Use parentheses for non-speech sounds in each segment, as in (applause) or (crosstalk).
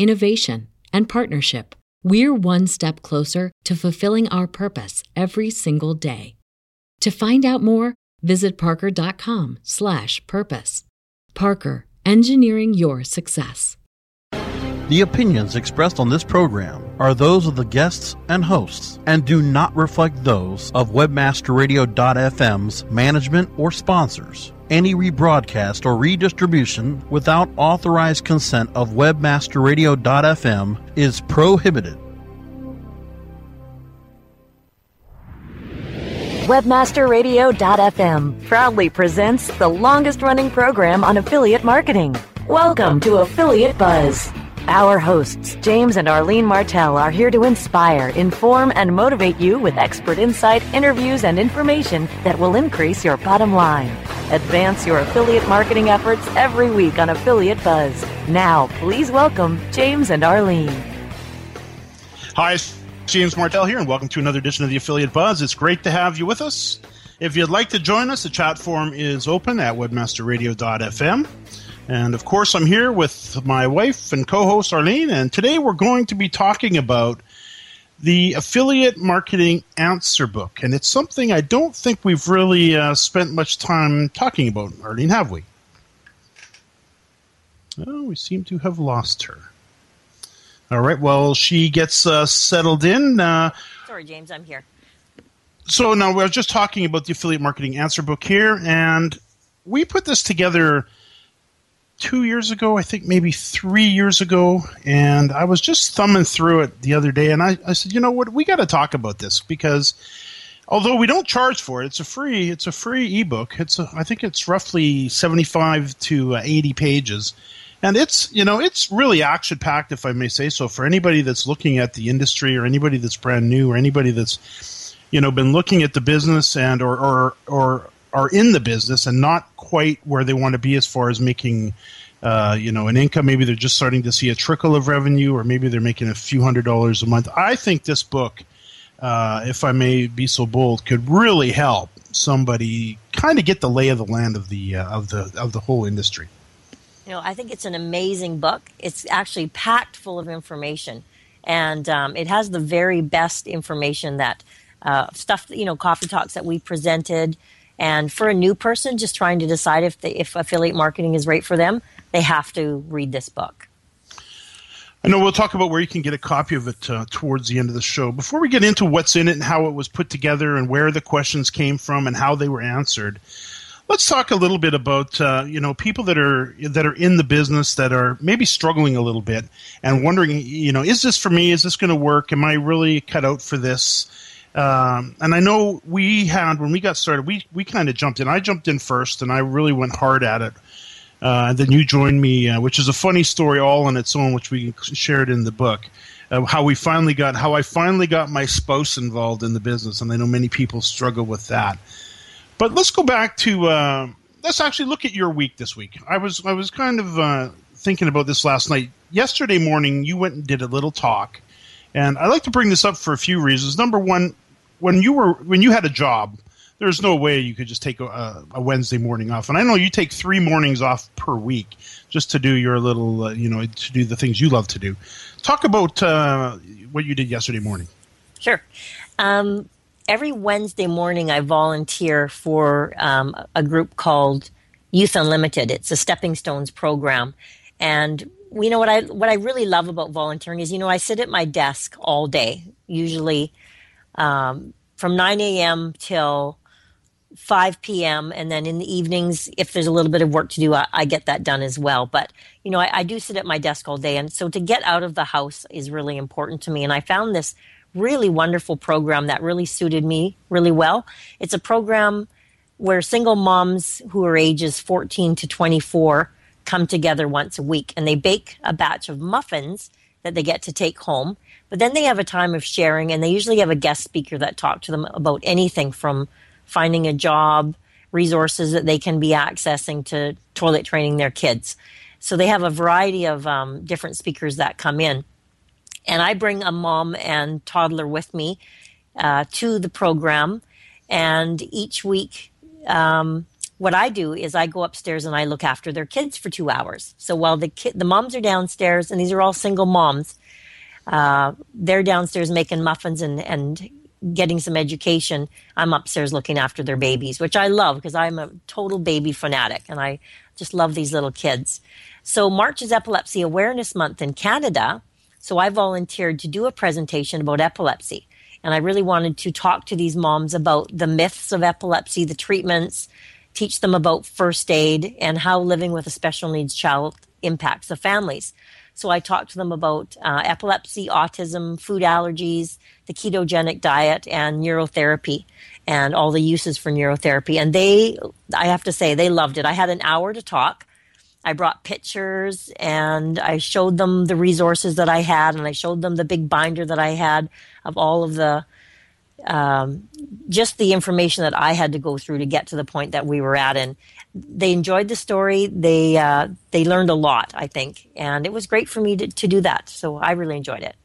innovation, and partnership, we're one step closer to fulfilling our purpose every single day. To find out more, visit parker.com/purpose. Parker, engineering your success. The opinions expressed on this program are those of the guests and hosts and do not reflect those of webmasterradio.fm's management or sponsors. Any rebroadcast or redistribution without authorized consent of webmasterradio.fm is prohibited. Webmasterradio.fm proudly presents the longest running program on affiliate marketing. Welcome to Affiliate Buzz. Our hosts, James and Arlene Martell, are here to inspire, inform, and motivate you with expert insight, interviews, and information that will increase your bottom line. Advance your affiliate marketing efforts every week on Affiliate Buzz. Now, please welcome James and Arlene. Hi, James Martell here, and welcome to another edition of the Affiliate Buzz. It's great to have you with us. If you'd like to join us, the chat forum is open at webmasterradio.fm. And of course, I'm here with my wife and co host Arlene, and today we're going to be talking about the affiliate marketing answer book. And it's something I don't think we've really uh, spent much time talking about, Arlene, have we? Oh, we seem to have lost her. All right, well, she gets uh, settled in. Uh, Sorry, James, I'm here. so now we're just talking about the affiliate marketing answer book here, and we put this together two years ago, I think maybe three years ago, and I was just thumbing through it the other day, and I, I said, you know what, we got to talk about this because although we don't charge for it, it's a free it's a free ebook. It's a, I think it's roughly seventy five to uh, eighty pages, and it's you know it's really action packed, if I may say so, for anybody that's looking at the industry or anybody that's brand new or anybody that's you know been looking at the business and or or or are in the business and not quite where they want to be as far as making uh, you know an income maybe they're just starting to see a trickle of revenue or maybe they're making a few hundred dollars a month i think this book uh, if i may be so bold could really help somebody kind of get the lay of the land of the uh, of the of the whole industry You know, I think it's an amazing book. It's actually packed full of information, and um, it has the very best information that uh, stuff. You know, coffee talks that we presented. And for a new person just trying to decide if they, if affiliate marketing is right for them, they have to read this book. I know we'll talk about where you can get a copy of it uh, towards the end of the show. Before we get into what's in it and how it was put together and where the questions came from and how they were answered, let's talk a little bit about uh, you know people that are that are in the business that are maybe struggling a little bit and wondering you know is this for me? Is this going to work? Am I really cut out for this? Um, and I know we had when we got started, we we kind of jumped in. I jumped in first, and I really went hard at it. Uh, and then you joined me, uh, which is a funny story all on its own, which we shared in the book. Uh, how we finally got, how I finally got my spouse involved in the business, and I know many people struggle with that. But let's go back to uh, let's actually look at your week this week. I was I was kind of uh, thinking about this last night. Yesterday morning, you went and did a little talk, and I like to bring this up for a few reasons. Number one, when you were when you had a job, there's no way you could just take a, a Wednesday morning off. And I know you take three mornings off per week just to do your little, uh, you know, to do the things you love to do. Talk about uh, what you did yesterday morning. Sure. Um, every Wednesday morning, I volunteer for um, a group called Youth Unlimited. It's a Stepping Stones program. And you know what I what I really love about volunteering is you know I sit at my desk all day, usually um, from 9 a.m. till 5 p.m. and then in the evenings, if there's a little bit of work to do, I, I get that done as well. But you know, I, I do sit at my desk all day, and so to get out of the house is really important to me. And I found this really wonderful program that really suited me really well. It's a program where single moms who are ages 14 to 24 come together once a week and they bake a batch of muffins that they get to take home. But then they have a time of sharing and they usually have a guest speaker that talk to them about anything from finding a job, resources that they can be accessing to toilet training their kids. So they have a variety of um, different speakers that come in. And I bring a mom and toddler with me uh, to the program. And each week, um, what I do is I go upstairs and I look after their kids for two hours. So while the kid, the moms are downstairs, and these are all single moms, uh, they're downstairs making muffins and and getting some education. I'm upstairs looking after their babies, which I love because I'm a total baby fanatic and I just love these little kids. So March is Epilepsy Awareness Month in Canada. So I volunteered to do a presentation about epilepsy. And I really wanted to talk to these moms about the myths of epilepsy, the treatments, teach them about first aid and how living with a special needs child impacts the families. So I talked to them about uh, epilepsy, autism, food allergies, the ketogenic diet, and neurotherapy, and all the uses for neurotherapy. And they, I have to say, they loved it. I had an hour to talk. I brought pictures and I showed them the resources that I had, and I showed them the big binder that I had of all of the um, just the information that I had to go through to get to the point that we were at. And they enjoyed the story. They uh, they learned a lot, I think, and it was great for me to, to do that. So I really enjoyed it.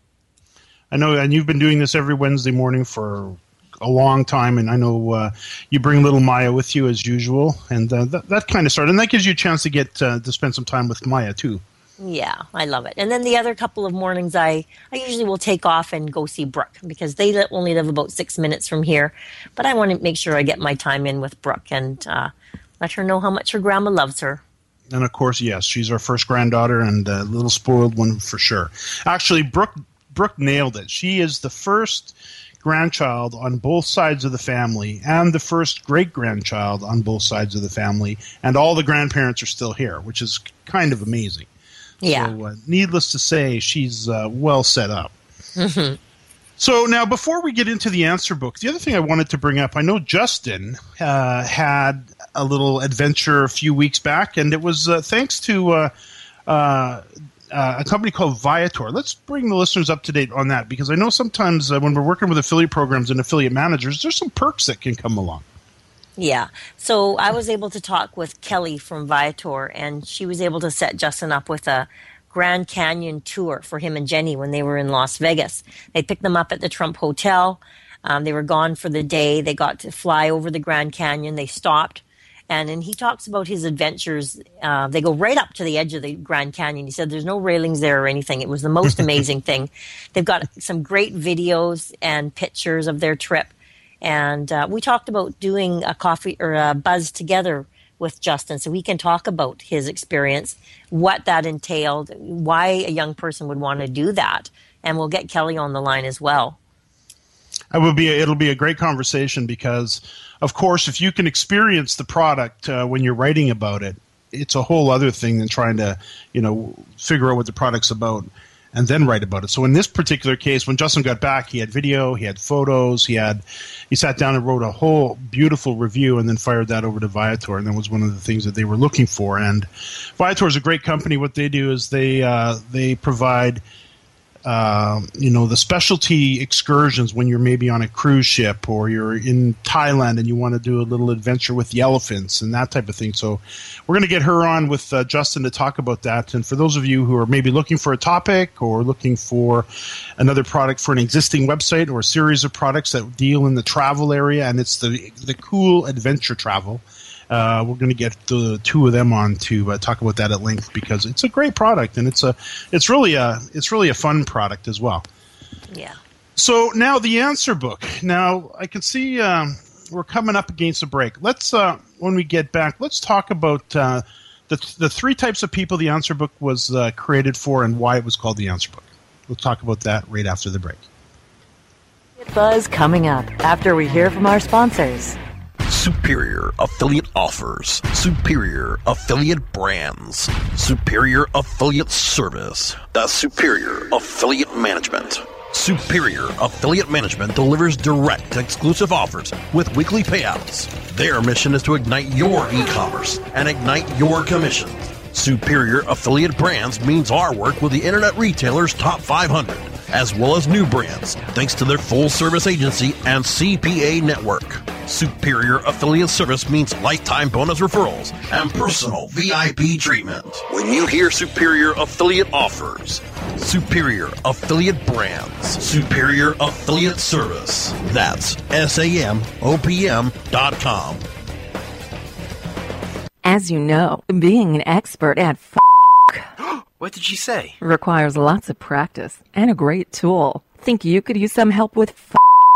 I know, and you've been doing this every Wednesday morning for a long time, and I know uh, you bring little Maya with you as usual, and uh, that, that kind of started, and that gives you a chance to get uh, to spend some time with Maya too. Yeah, I love it. And then the other couple of mornings, I I usually will take off and go see Brooke because they only live about six minutes from here, but I want to make sure I get my time in with Brooke and uh, let her know how much her grandma loves her. And of course, yes, she's our first granddaughter and a little spoiled one for sure. Actually, Brooke Brooke nailed it. She is the first grandchild on both sides of the family and the first great grandchild on both sides of the family, and all the grandparents are still here, which is kind of amazing. Yeah. So, uh, needless to say, she's uh, well set up. Mm-hmm. So now, before we get into the answer book, the other thing I wanted to bring up, I know Justin uh, had a little adventure a few weeks back, and it was uh, thanks to uh, uh, uh, a company called Viator. Let's bring the listeners up to date on that because I know sometimes uh, when we're working with affiliate programs and affiliate managers, there's some perks that can come along. Yeah. So I was able to talk with Kelly from Viator, and she was able to set Justin up with a Grand Canyon tour for him and Jenny when they were in Las Vegas. They picked them up at the Trump Hotel. Um, they were gone for the day. They got to fly over the Grand Canyon. They stopped and and he talks about his adventures. Uh, they go right up to the edge of the Grand Canyon. He said there's no railings there or anything. It was the most (laughs) amazing thing. They've got some great videos and pictures of their trip, and uh, we talked about doing a coffee or a buzz together with Justin, so we can talk about his experience, what that entailed, why a young person would want to do that, and we'll get Kelly on the line as well. It will be a, it'll be a great conversation because, of course, if you can experience the product uh, when you're writing about it, it's a whole other thing than trying to you know figure out what the product's about and then write about it. So in this particular case, when Justin got back, he had video, he had photos, he had he sat down and wrote a whole beautiful review, and then fired that over to Viator, and that was one of the things that they were looking for. And Viator is a great company. What they do is they uh, they provide uh, you know the specialty excursions when you're maybe on a cruise ship or you're in Thailand and you want to do a little adventure with the elephants and that type of thing. So we're going to get her on with uh, Justin to talk about that. And for those of you who are maybe looking for a topic or looking for another product for an existing website or a series of products that deal in the travel area and it's the the cool adventure travel. Uh, we're going to get the two of them on to uh, talk about that at length because it's a great product and it's a it's really a it's really a fun product as well. Yeah. So now the answer book. Now I can see um, we're coming up against a break. Let's uh, when we get back, let's talk about uh, the the three types of people the answer book was uh, created for and why it was called the answer book. We'll talk about that right after the break. Buzz coming up after we hear from our sponsors. Superior affiliate offers, superior affiliate brands, superior affiliate service, the superior affiliate management. Superior Affiliate Management delivers direct exclusive offers with weekly payouts. Their mission is to ignite your e commerce and ignite your commissions. Superior Affiliate Brands means our work with the Internet Retailer's Top 500, as well as new brands, thanks to their full service agency and CPA network. Superior Affiliate Service means lifetime bonus referrals and personal VIP treatment. When you hear Superior Affiliate Offers, Superior Affiliate Brands, Superior Affiliate Service, that's S-A-M-O-P-M dot com. As you know, being an expert at f- (gasps) What did she say? requires lots of practice and a great tool. Think you could use some help with f-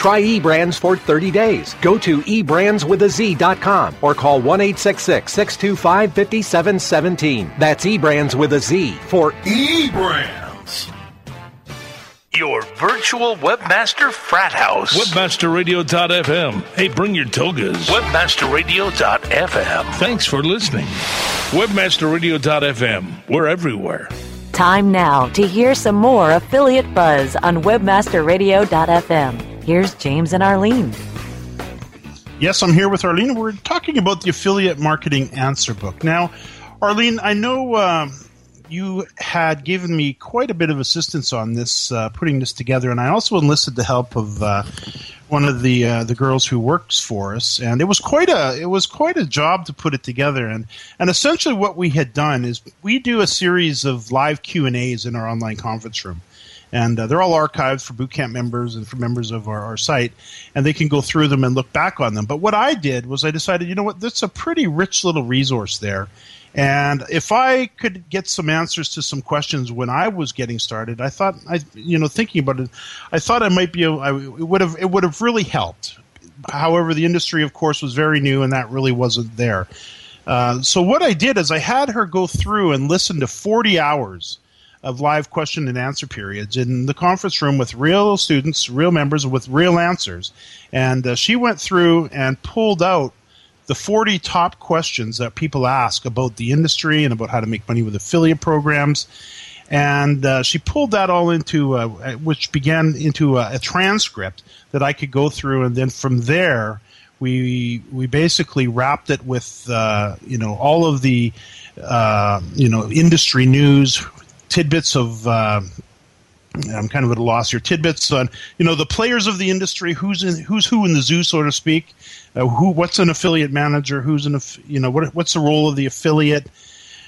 Try eBrandz for 30 days. Go to eBrandsWithAZ.com or call 1 625 5717. That's eBrandz with a Z for eBrandz. Your virtual webmaster frat house. Webmasterradio.fm. Hey, bring your togas. Webmasterradio.fm. Thanks for listening. Webmasterradio.fm. We're everywhere. Time now to hear some more affiliate buzz on webmasterradio.fm. Here's James and Arlene. Yes, I'm here with Arlene. We're talking about the affiliate marketing answer book. Now, Arlene, I know um, you had given me quite a bit of assistance on this, uh, putting this together, and I also enlisted the help of uh, one of the uh, the girls who works for us, and it was quite a it was quite a job to put it together. And and essentially, what we had done is we do a series of live Q and A's in our online conference room and uh, they're all archived for bootcamp members and for members of our, our, site and they can go through them and look back on them. But what i did was i decided you know what that's a pretty rich little resource there. And if i could get some answers to some questions when i was getting started i thought i you know thinking about it i thought i might be I, it would have it would have really helped. However the industry of course was very new and that really wasn't there. Uh, so what i did is i had her go through and listen to 40 hours of live question and answer periods in the conference room with real students, real members with real answers. And uh, she went through and pulled out the 40 top questions that people ask about the industry and about how to make money with affiliate programs. And uh, she pulled that all into, uh, which began into a, a transcript that I could go through, and then from there, we we basically wrapped it with uh, you know all of the uh, you know industry news, tidbits of uh, I'm kind of at a loss here. Tidbits on you know the players of the industry, who's in, who's who in the zoo, so to speak. Uh, who what's an affiliate manager? Who's an you know what what's the role of the affiliate,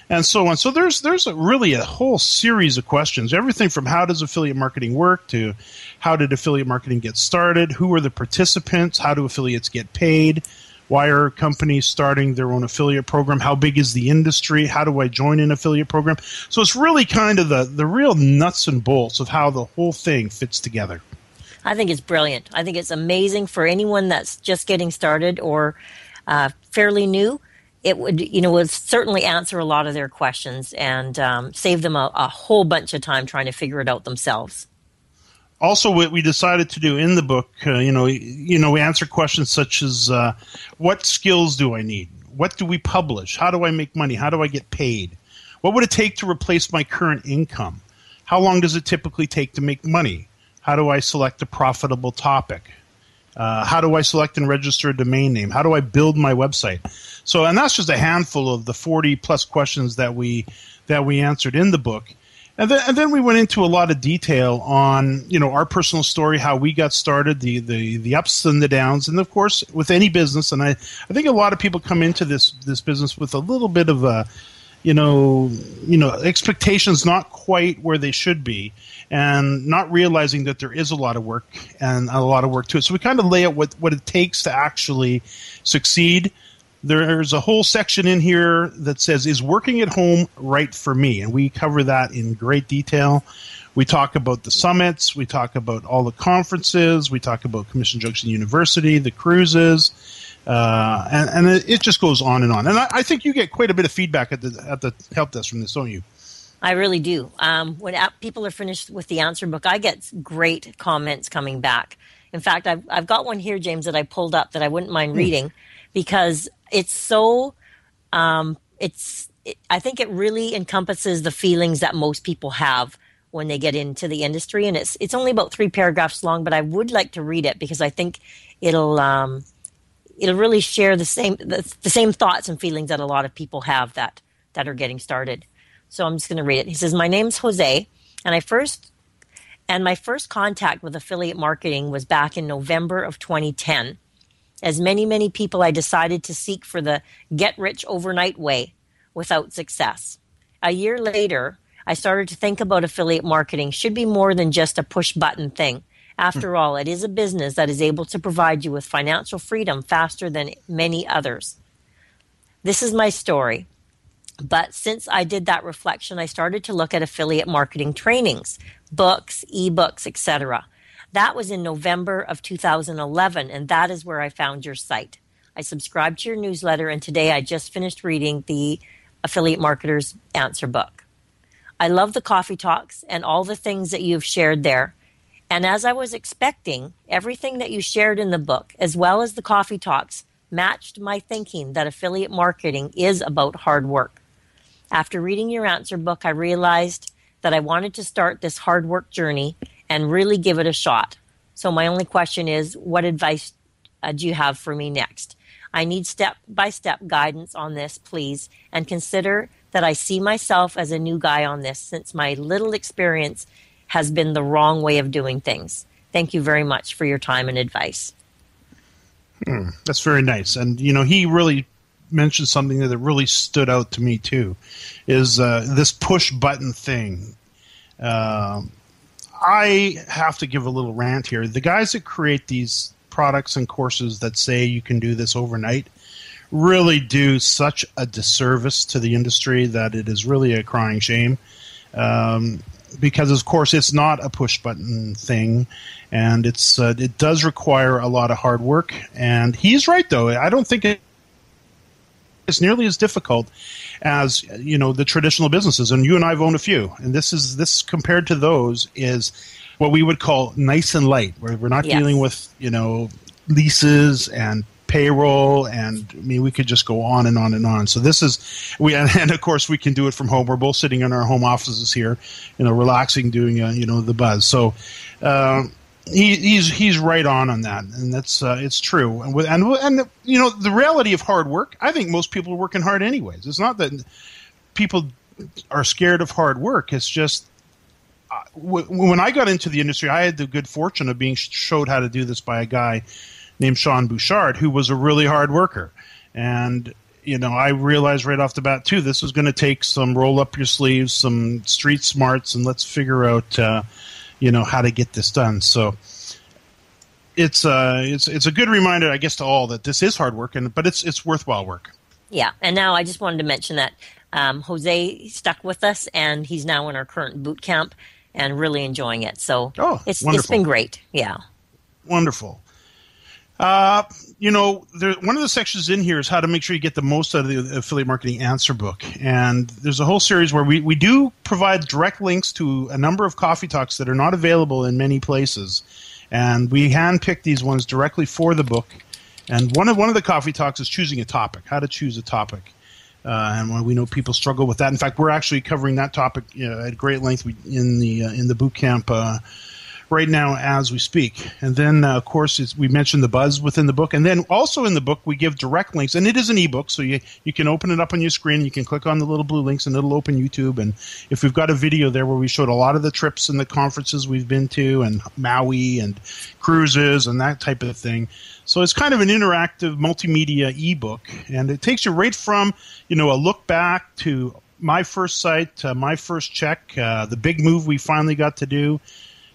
and so on. So there's there's a, really a whole series of questions. Everything from how does affiliate marketing work to how did affiliate marketing get started? Who are the participants? How do affiliates get paid? Why are companies starting their own affiliate program? How big is the industry? How do I join an affiliate program? So it's really kind of the, the real nuts and bolts of how the whole thing fits together. I think it's brilliant. I think it's amazing for anyone that's just getting started or uh, fairly new. It would, you know, would certainly answer a lot of their questions and um, save them a, a whole bunch of time trying to figure it out themselves also what we decided to do in the book uh, you know you know we answer questions such as uh, what skills do i need what do we publish how do i make money how do i get paid What would it take to replace my current income? How long does it typically take to make money? How do I select a profitable topic? Uh, how do I select and register a domain name? How do I build my website? So, and that's just a handful of the 40 plus questions that we that we answered in the book. And then, and then we went into a lot of detail on you know our personal story, how we got started, the, the the ups and the downs, and of course with any business. And I, I think a lot of people come into this this business with a little bit of a you know you know expectations not quite where they should be, and not realizing that there is a lot of work and a lot of work to it. So we kind of lay out what what it takes to actually succeed there's a whole section in here that says, Is working at home right for me? And we cover that in great detail. We talk about the summits, we talk about all the conferences, we talk about Commission Junction University, the cruises, uh, and, and it, just goes on and on. And I, I, think you get quite a bit of feedback at the, at the help desk from this, don't you? I really do. Um, when people are finished with the answer book, I get great comments coming back. In fact, I've, I've got one here, James, that I pulled up that I wouldn't mind hmm. reading because it's so um, it's it, I think it really encompasses the feelings that most people have when they get into the industry, and it's it's only about three paragraphs long, but I would like to read it because I think it'll um, it'll really share the same the, the same thoughts and feelings that a lot of people have that that are getting started. So I'm just going to read it. He says, "My name's Jose, and I first and my first contact with affiliate marketing was back in November of 2010." As many, many people, I decided to seek for the get rich overnight way without success. A year later, I started to think about affiliate marketing should be more than just a push button thing. After hmm. all, it is a business that is able to provide you with financial freedom faster than many others. This is my story. But since I did that reflection, I started to look at affiliate marketing trainings, books, ebooks, etc. That was in November of 2011, and that is where I found your site. I subscribed to your newsletter, and today I just finished reading the Affiliate Marketers Answer book. I love the coffee talks and all the things that you've shared there. And as I was expecting, everything that you shared in the book, as well as the coffee talks, matched my thinking that affiliate marketing is about hard work. After reading your answer book, I realized that I wanted to start this hard work journey and really give it a shot. So, my only question is what advice uh, do you have for me next? I need step by step guidance on this, please, and consider that I see myself as a new guy on this since my little experience has been the wrong way of doing things. Thank you very much for your time and advice. Hmm, that's very nice. And, you know, he really mentioned something that really stood out to me, too, is uh, this push button thing. Uh, I have to give a little rant here. The guys that create these products and courses that say you can do this overnight really do such a disservice to the industry that it is really a crying shame. Um, because of course it's not a push button thing, and it's uh, it does require a lot of hard work. And he's right though. I don't think it, it's nearly as difficult as you know the traditional businesses, and you and I've owned a few, and this is this compared to those is what we would call nice and light, where we're not yes. dealing with you know leases and payroll and I mean we could just go on and on and on. So this is we and, (laughs) and, of course we can do it from home. We're both sitting in our home offices here, you know, relaxing, doing uh, you know the buzz. So. Uh, he, he's he's right on on that, and that's uh, it's true. And with, and and you know the reality of hard work. I think most people are working hard anyways. It's not that people are scared of hard work. It's just uh, w- when I got into the industry, I had the good fortune of being showed how to do this by a guy named Sean Bouchard, who was a really hard worker, and you know, I realized right off the bat too, this was going to take some roll up your sleeves, some street smarts, and let's figure out, uh, you know how to get this done. So it's uh it's it's a good reminder, I guess, to all that this is hard work, and but it's it's worthwhile work. Yeah, and now I just wanted to mention that um, Jose stuck with us, and he's now in our current boot camp and really enjoying it. So oh, it's wonderful. it's been great. Yeah, wonderful. Uh, you know, there, one of the sections in here is how to make sure you get the most out of the affiliate marketing answer book. And there's a whole series where we, we do provide direct links to a number of coffee talks that are not available in many places. And we handpick these ones directly for the book. And one of one of the coffee talks is choosing a topic, how to choose a topic. Uh, and we know people struggle with that. In fact, we're actually covering that topic you know, at great length in the uh, in the boot camp uh, right now as we speak. And then, uh, of course, we mentioned the buzz within the book. And then also in the book, we give direct links. And it is an ebook, so you, you can open it up on your screen. You can click on the little blue links, and it'll open YouTube. And if we've got a video there where we showed a lot of the trips and the conferences we've been to, and Maui and cruises and that type of thing. So it's kind of an interactive multimedia ebook, and it takes you right from you know a look back to my first site, uh, my first check, uh, the big move we finally got to do,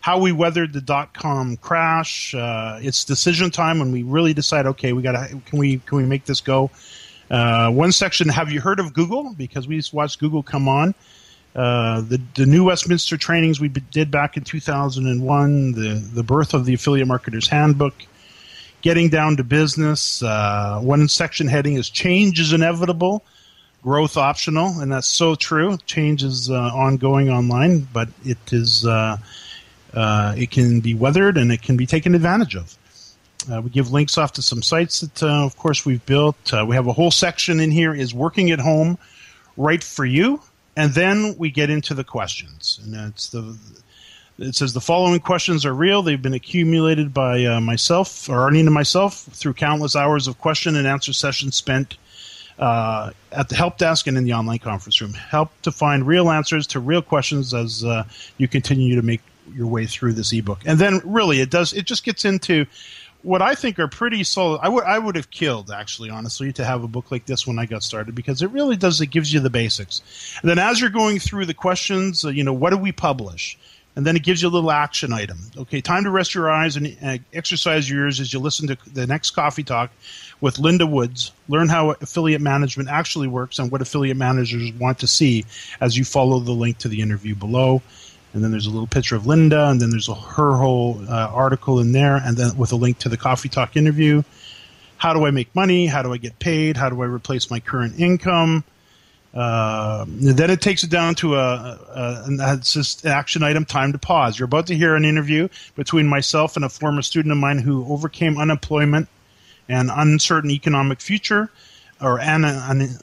how we weathered the dot com crash. Uh, it's decision time when we really decide, okay, we got to can we can we make this go? Uh, one section, have you heard of Google? Because we just watched Google come on. Uh, the the new Westminster trainings we did back in 2001, the the birth of the Affiliate Marketers Handbook, getting down to business. Uh, one section heading is change is inevitable, growth optional, and that's so true. Change is uh, ongoing online, but it is uh, uh, it can be weathered and it can be taken advantage of. Uh, we give links off to some sites that, uh, of course, we've built. Uh, we have a whole section in here is working at home, right for you, and then we get into the questions. And it's the it says the following questions are real. They've been accumulated by uh, myself or Arlene and myself through countless hours of question and answer sessions spent uh, at the help desk and in the online conference room. Help to find real answers to real questions as uh, you continue to make your way through this ebook. And then really it does it just gets into what I think are pretty solid. I would I would have killed actually, honestly, to have a book like this when I got started because it really does. It gives you the basics, and then as you're going through the questions, uh, you know, what do we publish? And then it gives you a little action item. Okay, time to rest your eyes and uh, exercise your ears as you listen to the next coffee talk with Linda Woods. Learn how affiliate management actually works and what affiliate managers want to see as you follow the link to the interview below and then there's a little picture of Linda, and then there's a, her whole uh, article in there, and then with a link to the Coffee Talk interview. How do I make money? How do I get paid? How do I replace my current income? Uh, then it takes it down to a, a, a just action item time to pause. You're about to hear an interview between myself and a former student of mine who overcame unemployment and uncertain economic future, or an, an,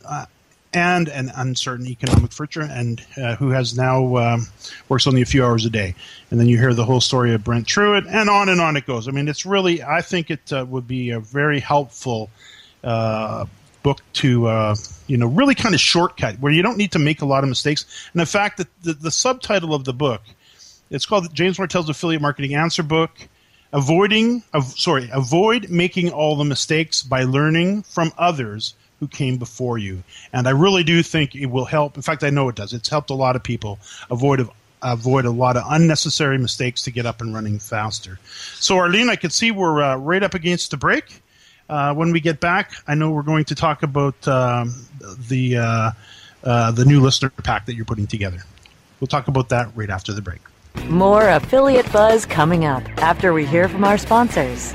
and an uncertain economic future, and uh, who has now um, works only a few hours a day. And then you hear the whole story of Brent Truitt, and on and on it goes. I mean, it's really, I think it uh, would be a very helpful uh, book to, uh, you know, really kind of shortcut where you don't need to make a lot of mistakes. And the fact that the, the subtitle of the book, it's called James Martell's Affiliate Marketing Answer Book. Avoiding, of, sorry, avoid making all the mistakes by learning from others who came before you. And I really do think it will help. In fact, I know it does. It's helped a lot of people avoid avoid a lot of unnecessary mistakes to get up and running faster. So, Arlene, I can see we're uh, right up against the break. Uh, when we get back, I know we're going to talk about um, the uh, uh the new listener pack that you're putting together. We'll talk about that right after the break. More affiliate buzz coming up after we hear from our sponsors.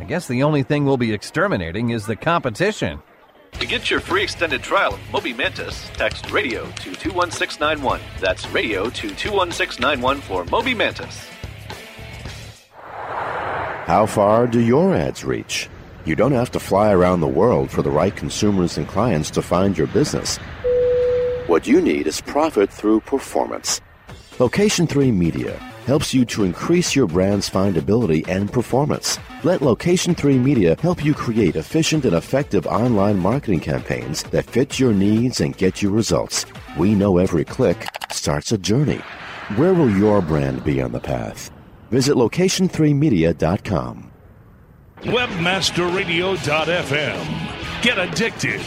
I guess the only thing we'll be exterminating is the competition. To get your free extended trial of Moby Mantis, text radio to 21691. That's radio to 21691 for Moby Mantis. How far do your ads reach? You don't have to fly around the world for the right consumers and clients to find your business. What you need is profit through performance. Location 3 Media helps you to increase your brand's findability and performance. Let Location 3 Media help you create efficient and effective online marketing campaigns that fit your needs and get you results. We know every click starts a journey. Where will your brand be on the path? Visit location3media.com. Webmasterradio.fm. Get addicted.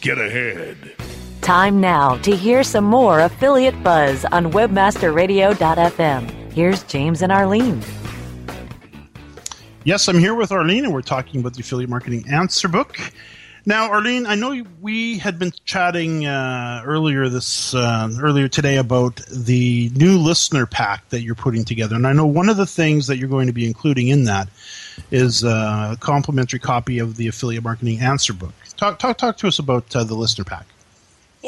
Get ahead. Time now to hear some more affiliate buzz on webmasterradio.fm. Here's James and Arlene. Yes, I'm here with Arlene, and we're talking about the affiliate marketing answer book. Now, Arlene, I know we had been chatting uh, earlier this uh, earlier today about the new listener pack that you're putting together, and I know one of the things that you're going to be including in that is uh, a complimentary copy of the affiliate marketing answer book. Talk talk talk to us about uh, the listener pack.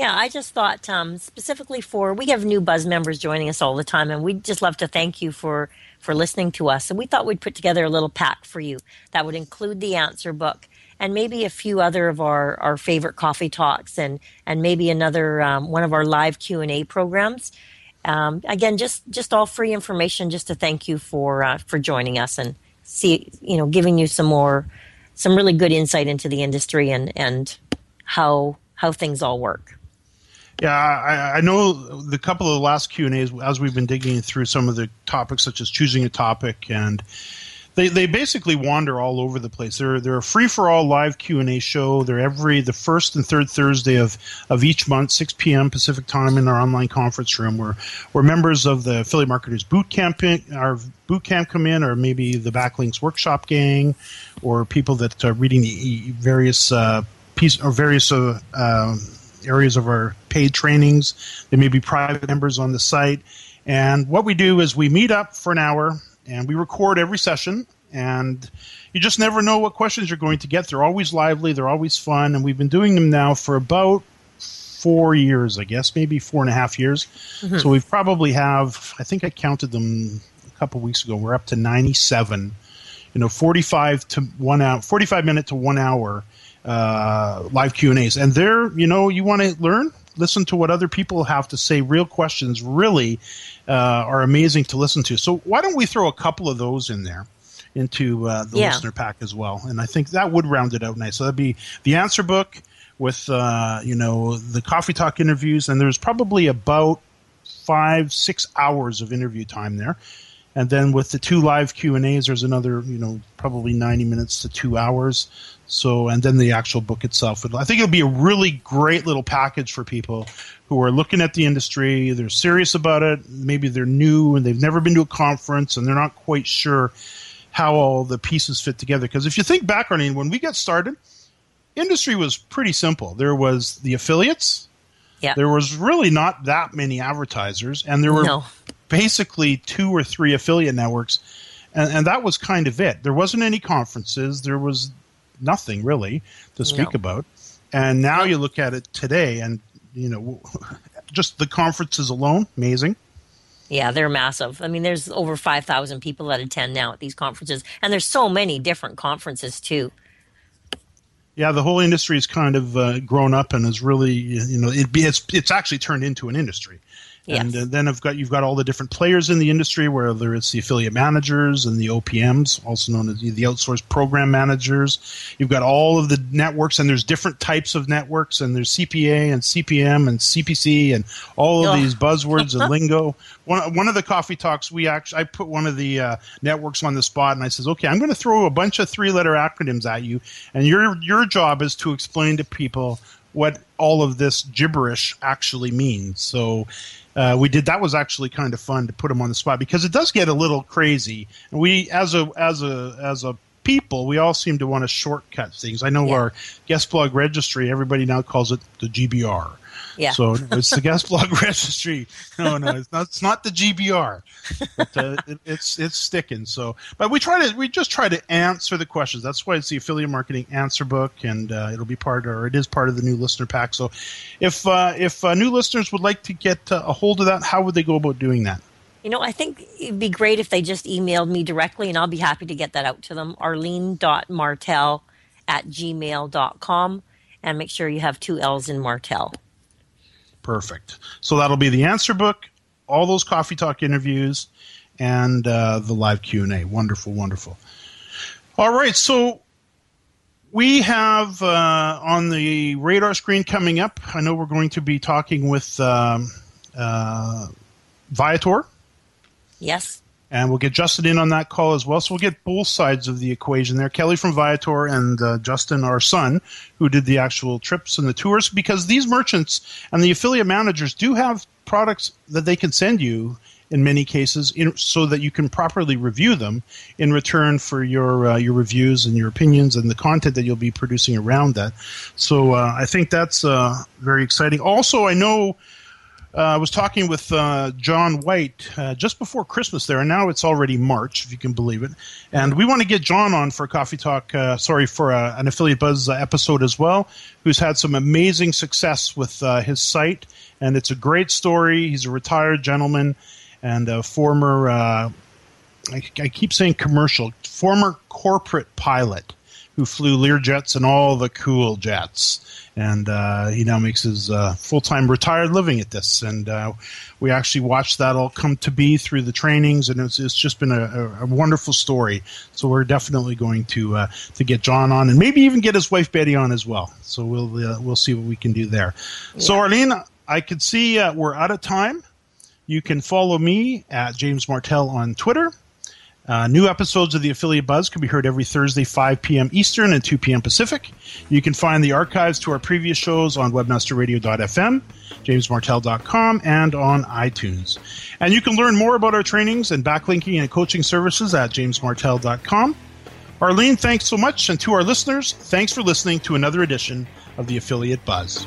Yeah, I just thought um, specifically for we have new Buzz members joining us all the time, and we'd just love to thank you for for listening to us. And we thought we'd put together a little pack for you that would include the answer book and maybe a few other of our, our favorite coffee talks and and maybe another um, one of our live Q and A programs. Um, again, just just all free information, just to thank you for uh, for joining us and see you know giving you some more some really good insight into the industry and and how how things all work. Yeah, I, I know the couple of the last Q and A's as we've been digging through some of the topics, such as choosing a topic, and they, they basically wander all over the place. They're they're a free for all live Q and A show. They're every the first and third Thursday of, of each month, six p.m. Pacific time in our online conference room. Where where members of the affiliate marketers boot camp in, our boot camp come in, or maybe the backlinks workshop gang, or people that are reading the various uh, piece or various uh, uh, areas of our paid trainings. They may be private members on the site. And what we do is we meet up for an hour and we record every session. And you just never know what questions you're going to get. They're always lively, they're always fun. And we've been doing them now for about four years, I guess, maybe four and a half years. Mm-hmm. So we've probably have, I think I counted them a couple weeks ago. We're up to 97. You know, 45 to one hour, 45 minute to one hour uh, live Q and A's, and there, you know, you want to learn, listen to what other people have to say. Real questions really uh, are amazing to listen to. So why don't we throw a couple of those in there? Into uh, the yeah. listener pack as well, and I think that would round it out nice. So that'd be the answer book with uh, you know the coffee talk interviews, and there's probably about five six hours of interview time there and then with the two live q and a's there's another you know probably 90 minutes to two hours. So and then the actual book itself. I think it'll be a really great little package for people who are looking at the industry they're serious about it maybe they're new and they've never been to a conference and they're not quite sure how all the pieces fit together. Because if you think back on it when we got started industry was pretty simple. There was the affiliates. Yeah. there was really not that many advertisers and there were no basically two or three affiliate networks, and, and, that was kind of it. There wasn't any conferences. There was nothing really to speak no. about. And now you look at it today, and you know, (laughs) just the conferences alone, amazing. Yeah, they're massive. I mean, there's over 5,000 people that attend now at these conferences, and there's so many different conferences too. Yeah, the whole industry has kind of uh, grown up and is really, you know, it, it's it's actually turned into an industry. Yes. And uh, then I've got you've got all the different players in the industry, whether it's the affiliate managers and the OPMs, also known as the, the outsourced program managers. You've got all of the networks, and there's different types of networks, and there's CPA and CPM and CPC and all of these buzzwords and (laughs) lingo. One one of the coffee talks, we actually I put one of the uh, networks on the spot, and I says, okay, I'm going to throw a bunch of three letter acronyms at you, and your your job is to explain to people what all of this gibberish actually means. So uh, we did that was actually kind of fun to put them on the spot because it does get a little crazy. And we as a as a as a people, we all seem to want to shortcut things. I know yeah. our guest blog registry, everybody now calls it the GBR. Yeah. So it's the guest blog (laughs) registry. No, no, it's not. It's not the GBR. But, uh, it, it's it's sticking. So, but we try to we just try to answer the questions. That's why it's the affiliate marketing answer book, and uh, it'll be part or it is part of the new listener pack. So, if uh, if uh, new listeners would like to get uh, a hold of that, how would they go about doing that? You know, I think it'd be great if they just emailed me directly, and I'll be happy to get that out to them. Arlene.martell at gmail.com. And make sure you have two L's in Martell. Perfect. So that'll be the answer book, all those coffee talk interviews, and uh, the live Q and A. Wonderful, wonderful. All right, so we have uh, on the radar screen coming up. I know we're going to be talking with um, uh, Viator. Yes. And we'll get Justin in on that call as well. So we'll get both sides of the equation there. Kelly from Viator and uh, Justin, our son, who did the actual trips and the tours, because these merchants and the affiliate managers do have products that they can send you in many cases in, so that you can properly review them in return for your uh, your reviews and your opinions and the content that you'll be producing around that. So uh, I think that's uh, very exciting. Also, I know uh, I was talking with uh, John White uh, just before Christmas there, and now it's already March, if you can believe it. And we want to get John on for a Coffee Talk, uh, sorry, for a, an Affiliate Buzz uh, episode as well, who's had some amazing success with uh, his site. And it's a great story. He's a retired gentleman and a former, I, I keep saying commercial, former corporate pilot who flew Learjets and all the cool jets. And uh, he now makes his uh, full time retired living at this. And uh, we actually watched that all come to be through the trainings, and it's, it's just been a, a, wonderful story. So we're definitely going to uh, to get John on, and maybe even get his wife Betty on as well. So we'll uh, we'll see what we can do there. Yeah. So Arlene, I could see uh, we're out of time. You can follow me at James Martell on Twitter. Uh, new episodes of the Affiliate Buzz can be heard every Thursday, 5 p.m. Eastern and 2 p.m. Pacific. You can find the archives to our previous shows on webmasterradio.fm, jamesmartell.com, and on iTunes. And you can learn more about our trainings and backlinking and coaching services at jamesmartell.com. Arlene, thanks so much. And to our listeners, thanks for listening to another edition of the Affiliate Buzz.